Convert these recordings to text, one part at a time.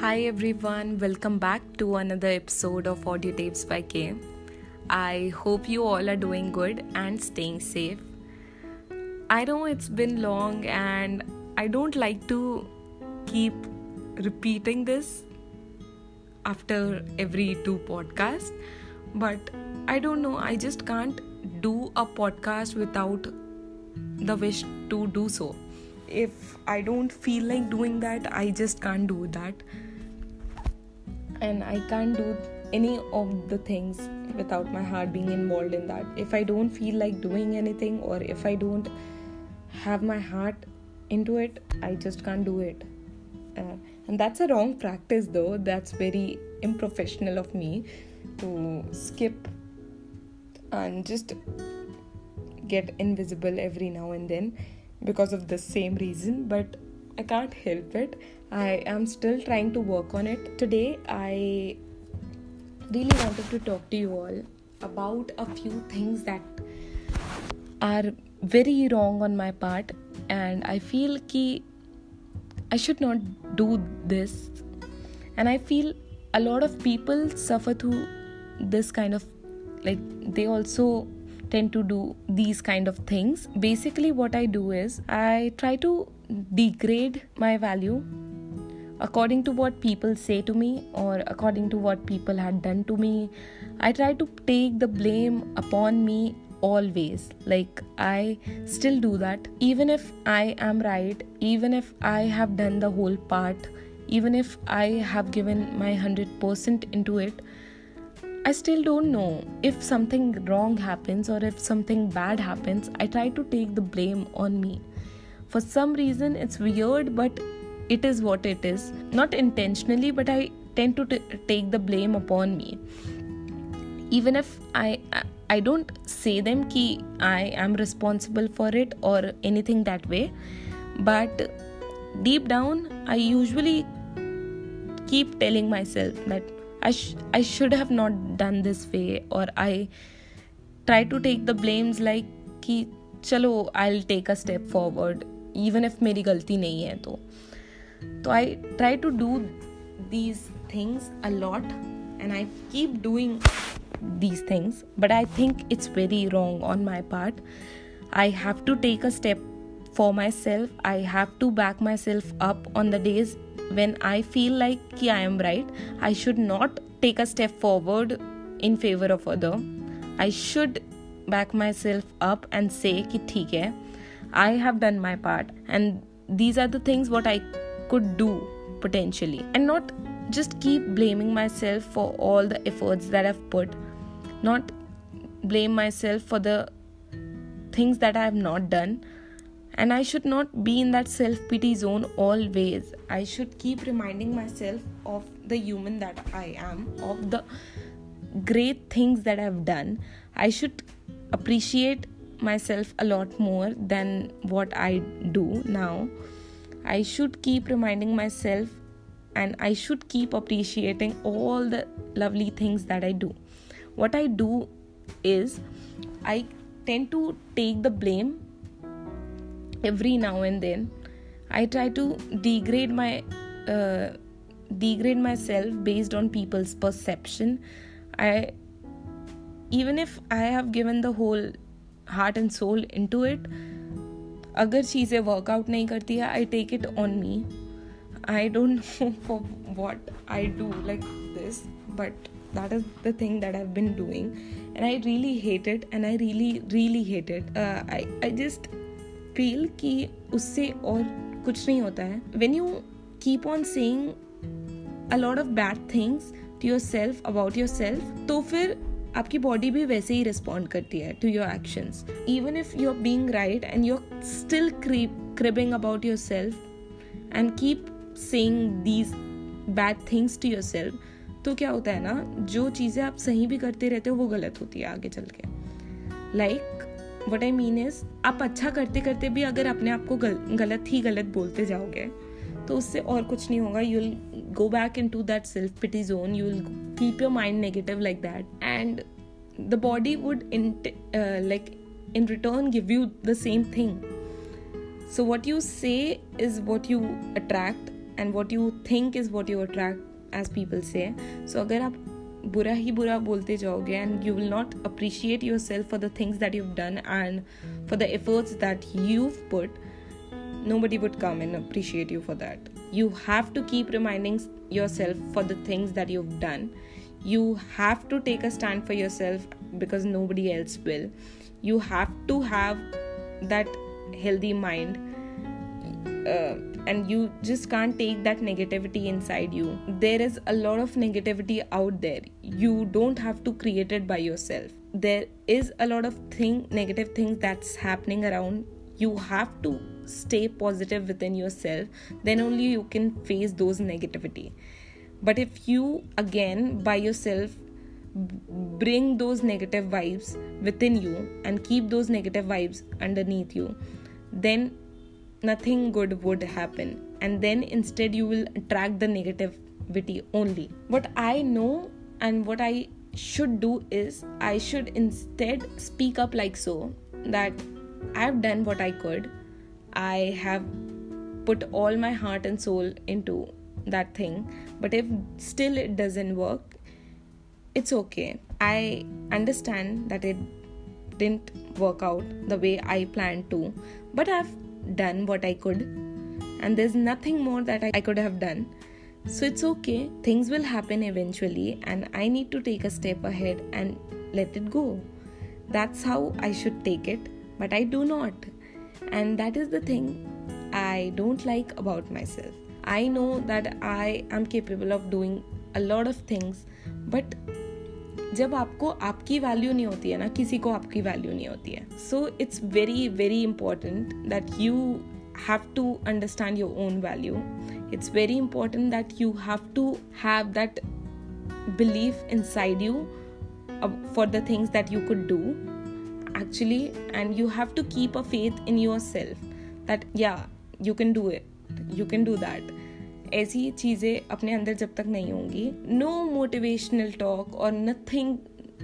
Hi everyone, welcome back to another episode of Audio Tapes by K. I hope you all are doing good and staying safe. I know it's been long and I don't like to keep repeating this after every two podcasts, but I don't know, I just can't do a podcast without the wish to do so. If I don't feel like doing that, I just can't do that. And I can't do any of the things without my heart being involved in that. If I don't feel like doing anything or if I don't have my heart into it, I just can't do it. Uh, and that's a wrong practice, though. That's very unprofessional of me to skip and just get invisible every now and then because of the same reason, but I can't help it. I am still trying to work on it. Today, I really wanted to talk to you all about a few things that are very wrong on my part, and I feel ki I should not do this, and I feel a lot of people suffer through this kind of like they also tend to do these kind of things basically what i do is i try to degrade my value according to what people say to me or according to what people had done to me i try to take the blame upon me always like i still do that even if i am right even if i have done the whole part even if i have given my 100% into it I still don't know if something wrong happens or if something bad happens. I try to take the blame on me. For some reason, it's weird, but it is what it is. Not intentionally, but I tend to t- take the blame upon me. Even if I I don't say them ki I am responsible for it or anything that way, but deep down, I usually keep telling myself that I, sh- I should have not done this way or I try to take the blames like कि चलो I'll take a step forward even if मेरी गलती नहीं है तो तो I try to do these things a lot and I keep doing these things but I think it's very wrong on my part. I have to take a step for myself. I have to back myself up on the days when I feel like ki I am right, I should not take a step forward in favor of other. I should back myself up and say ki theek hai, I have done my part. And these are the things what I could do potentially and not just keep blaming myself for all the efforts that I've put, not blame myself for the things that I have not done and I should not be in that self pity zone always. I should keep reminding myself of the human that I am, of the great things that I've done. I should appreciate myself a lot more than what I do now. I should keep reminding myself and I should keep appreciating all the lovely things that I do. What I do is I tend to take the blame every now and then i try to degrade my uh, degrade myself based on people's perception i even if i have given the whole heart and soul into it अगर चीज़ें workout नहीं करती है I take it on me I don't know for what I do like this but is the thing that i've been doing. And i really hate it and i really really hate it. Uh, I, I just feel कि उससे और कुछ नहीं होता है. When you keep on saying a lot of bad things to yourself about yourself तो फिर आपकी बॉडी भी वैसे ही रिस्पॉन्ड करती है to your actions even if you are being right and you are still cribbing about yourself and keep saying these bad things to yourself तो क्या होता है ना जो चीज़ें आप सही भी करते रहते हो वो गलत होती है आगे चल के. Like what I mean is आप अच्छा करते करते भी अगर अपने आप को गल, गलत ही गलत बोलते जाओगे तो उससे और कुछ नहीं होगा. You will go back into that self pity zone you will keep your mind negative like that and the body would in like in return give you the same thing so what you say is what you attract and what you think is what you attract as people से सो अगर आप बुरा ही बुरा बोलते जाओगे and you will not appreciate your self for the things that you done and for the efforts that you put nobody would come and appreciate you for that. You have to keep reminding yourself for the things that you've done. You have to take a stand for yourself because nobody else will. You have to have that healthy mind uh, and you just can't take that negativity inside you there is a lot of negativity out there you don't have to create it by yourself there is a lot of thing negative things that's happening around you have to stay positive within yourself then only you can face those negativity. But if you again by yourself bring those negative vibes within you and keep those negative vibes underneath you then nothing good would happen. And then instead you will attract the negativity only. What i know and what i should do is i should instead speak up like so that i've done what i could i have put all my heart and soul into that thing but if still it doesn't work it's okay i understand that it didn't work out the way i planned to but i've done what I could, and there's nothing more that I could have done. So it's okay, things will happen eventually, and I need to take a step ahead and let it go. That's how I should take it, but I do not And that is the thing I don't like about myself. I know that I am capable of doing a lot of things, but जब आपको आपकी value नहीं होती है ना किसी को आपकी वैल्यू नहीं होती है so it's very very important that you have to understand your own value it's very important that you have to have that belief inside you uh, for the things that you could do actually and you have to keep a faith in yourself that yeah you can do it you can do that ऐसी चीज़ें अपने अंदर जब तक नहीं होंगी no motivational talk और nothing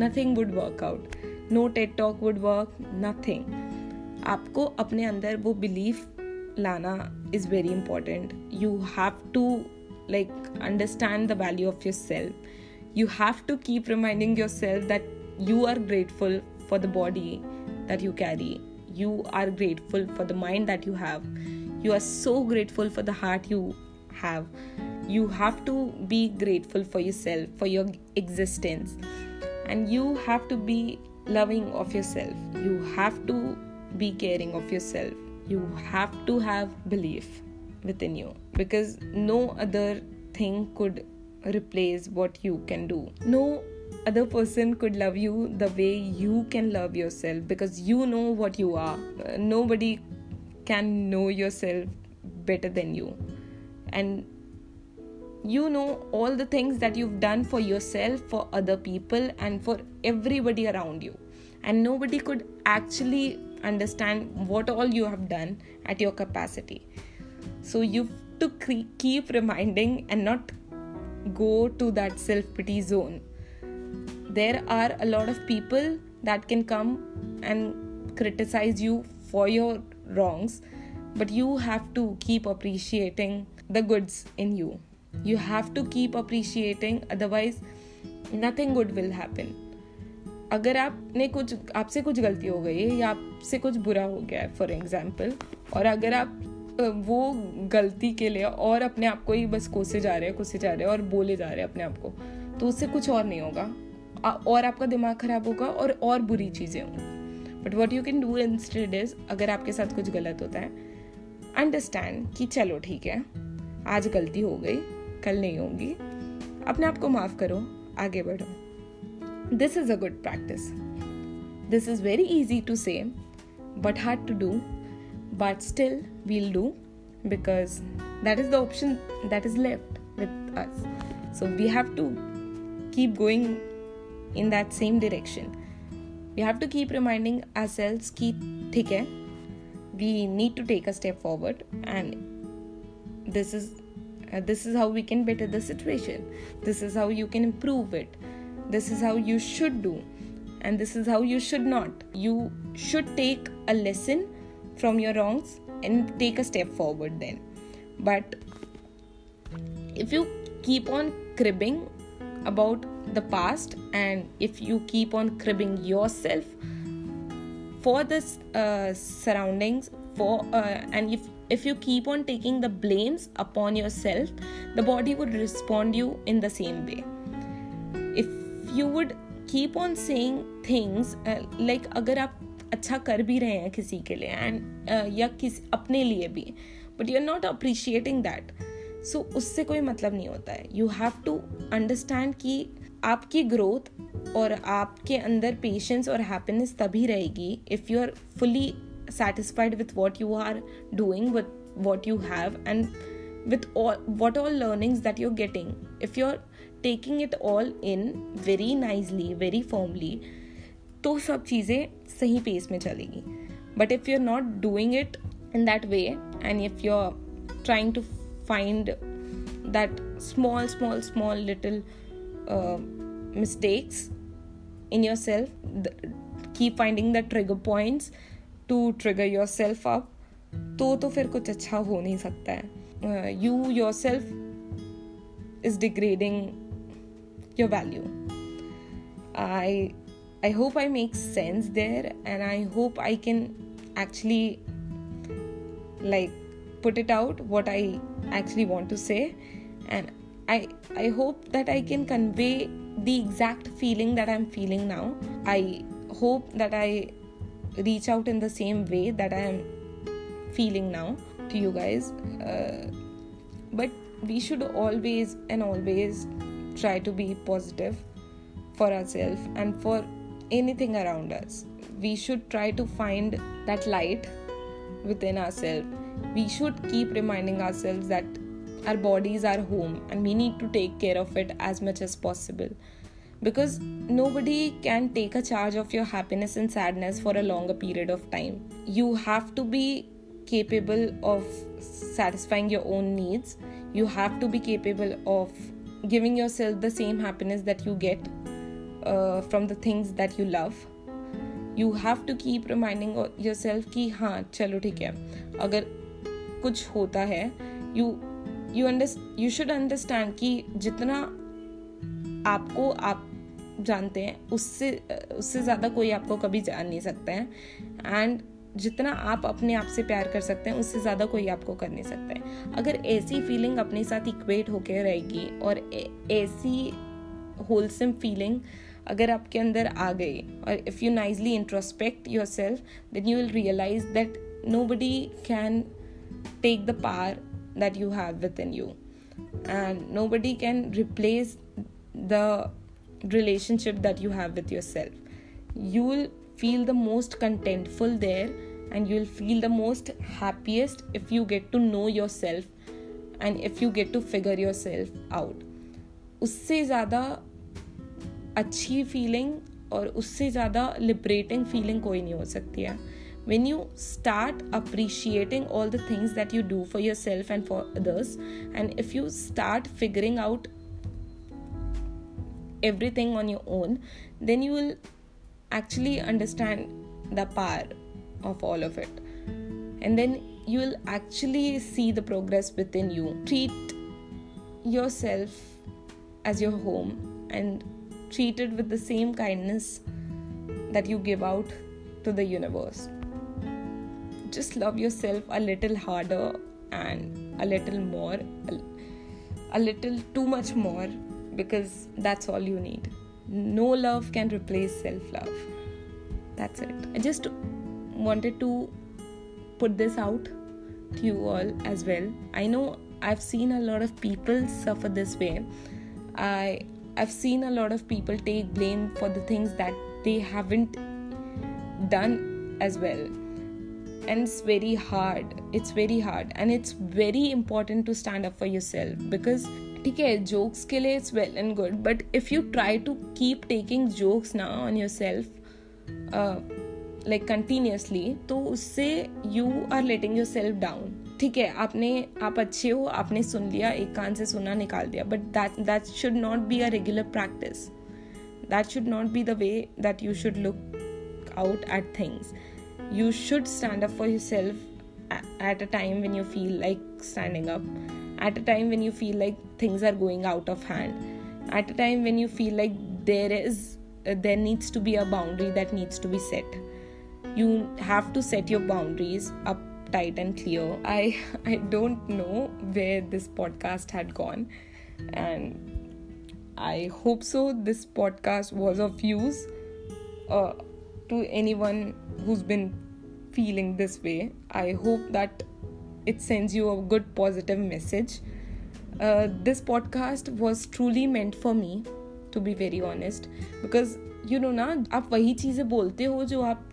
nothing would work out no TED talk would work nothing आपको अपने अंदर वो बिलीफ लाना is very important you have to like understand the value of yourself you have to keep reminding yourself that you are grateful for the body that you carry. You are grateful for the mind that you have. You are so grateful for the heart you have. You have to be grateful for yourself for your existence. And you have to be loving of yourself. You have to be caring of yourself. You have to have belief within you. Because no other thing could replace what you can do. No other person could love you the way you can love yourself because you know what you are nobody can know yourself better than you and you know all the things that you've done for yourself, for other people, and for everybody around you. And nobody could actually understand what all you have done at your capacity. So you've to keep reminding and not go to that self pity zone. There are a lot of people that can come and criticize you for your wrongs, but you have to keep appreciating the goods in you. You have to keep appreciating, otherwise, nothing good will happen. अगर आपने कुछ आपसे कुछ गलती हो गई है या आपसे कुछ बुरा हो गया है फॉर एग्ज़ाम्पल और अगर आप वो गलती के लिए और अपने आप को ही बस कोसे जा रहे हैं कोसे जा रहे हैं और बोले जा रहे हैं अपने आप को तो उससे कुछ और नहीं होगा और आपका दिमाग खराब होगा और और बुरी चीज़ें होंगी। But what you can do instead is अगर आपके साथ कुछ गलत होता है अंडरस्टैंड कि चलो ठीक है, आज गलती हो गई, कल नहीं होगी, अपने आप को माफ़ करो, आगे बढ़ो। This is a good practice this is very easy to say but hard to do but still we'll do because that is the option that is left with us. So we have to keep going in that same direction. We have to keep reminding ourselves Keep, theek we need to take a step forward and this is uh, this is how we can better the situation. This is how you can improve it. This is how you should do and this is how you should not. You should take a lesson from your wrongs and take a step forward then. But if you keep on cribbing about the past and if you keep on cribbing yourself for the uh, surroundings for uh, and if if you keep on taking the blames upon yourself the body would respond you in the same way if you would keep on saying things uh, like अगर आप अच्छा कर भी रहे हैं किसी के लिए एंड uh, या किस अपने लिए भी but you are not appreciating that so so, उससे कोई मतलब नहीं होता है। यू हैव टू अंडरस्टैंड कि आपकी ग्रोथ और आपके अंदर पेशेंस और हैप्पीनेस तभी रहेगी if you are fully satisfied with what you are doing with what you have and with all what all learnings that you are getting if you are taking it all in very nicely very formally तो सब चीज़ें सही pace में चलेगी। But if you are not doing it in that way and if you are trying to find that small small small little uh, mistakes in yourself the, keep finding the trigger points to trigger yourself up तो तो फिर कुछ अच्छा हो नहीं सकता है you yourself is degrading your value I I hope I make sense there and I hope I can actually like put it out what I actually want to say and I I hope that I can convey the exact feeling that I'm feeling now. I hope that I reach out in the same way that I am feeling now to you guys. Uh, but we should always and always try to be positive for ourselves and for anything around us. We should try to find that light within ourselves We should keep reminding ourselves that our body is our home and we need to take care of it as much as possible. Because nobody can take a charge of your happiness and sadness for a longer period of time. You have to be capable of satisfying your own needs. You have to be capable of giving yourself the same happiness that you get uh, from the things that you love you have to keep reminding your self कि हाँ चलो ठीक है अगर कुछ होता है you you you should understand कि जितना आपको आप जानते हैं, उससे उससे ज़्यादा कोई आपको कभी जान नहीं सकता है। एंड जितना आप अपने आप से प्यार कर सकते हैं, उससे ज़्यादा कोई आपको कर नहीं सकता है। अगर ऐसी फीलिंग अपने साथ इक्वेट होकर रहेगी और ऐसी होलसम फीलिंग अगर आपके अंदर आ गई और if you nicely introspect yourself then you will realise that nobody can take the power that you have within you and nobody can replace the relationship that you have with yourself you will feel the most contentful there and you will feel the most happiest if you get to know yourself and if you get to figure yourself out उससे ज़्यादा अच्छी feeling और उससे ज़्यादा liberating feeling कोई नहीं हो सकती है when you start appreciating all the things that you do for yourself and for others and if you start figuring out everything on your own then you will actually understand the power of all of it and then you will actually see the progress within you treat yourself as your home and treat it with the same kindness that you give out to the universe. Just love yourself a little harder and a little more, a, little too much more, because that's all you need. No love can replace self love. That's it. I just wanted to put this out to you all as well. I know I've seen a lot of people suffer this way. I I've seen a lot of people take blame for the things that they haven't done as well And it's very hard. It's very hard. And it's very important to stand up for yourself because ठीक है jokes के लिए it's well and good but if you try to keep taking jokes ना on your self like continuously तो उससे you are letting your self down ठीक है आपने आप अच्छे हो आपने सुन लिया एक कान से सुना निकाल दिया but that that should not be a regular practice that should not be the way that you should look out at things you should stand up for yourself at a time when you feel like standing up. At a time when you feel like things are going out of hand. At a time when you feel like there is uh, there needs to be a boundary that needs to be set. You have to set your boundaries up tight and clear. I i don't know where this podcast had gone and i hope so this podcast was of use. Uh, to anyone who's been feeling this way i hope that it sends you a good positive message uh, this podcast was truly meant for me to be very honest because you know ना आप वही चीज़ें बोलते हो जो आप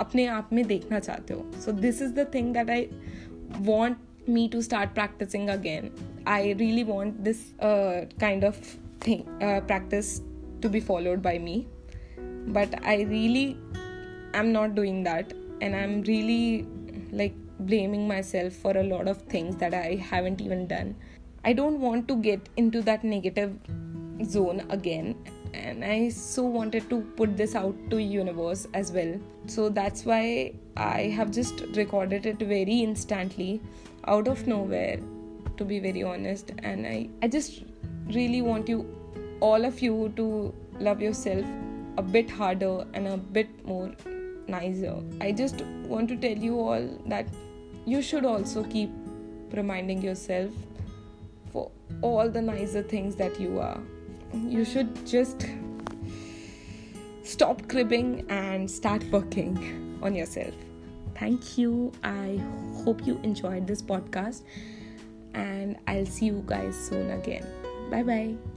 अपने आप में देखना चाहते हो so this is the thing that I want me to start practicing again. I really want this uh, kind of thing uh, practice to be followed by me, but I really am not doing that, and I'm really like blaming myself for a lot of things that I haven't even done. I don't want to get into that negative zone again. And i so wanted to put this out to universe as well. So that's why i have just recorded it very instantly out of nowhere to be very honest. And i i just really want you all of you to love yourself a bit harder and a bit more nicer i just want to tell you all that you should also keep reminding yourself for all the nicer things that you are you should just stop cribbing and start working on yourself. Thank you. I hope you enjoyed this podcast, and I'll see you guys soon again. Bye bye.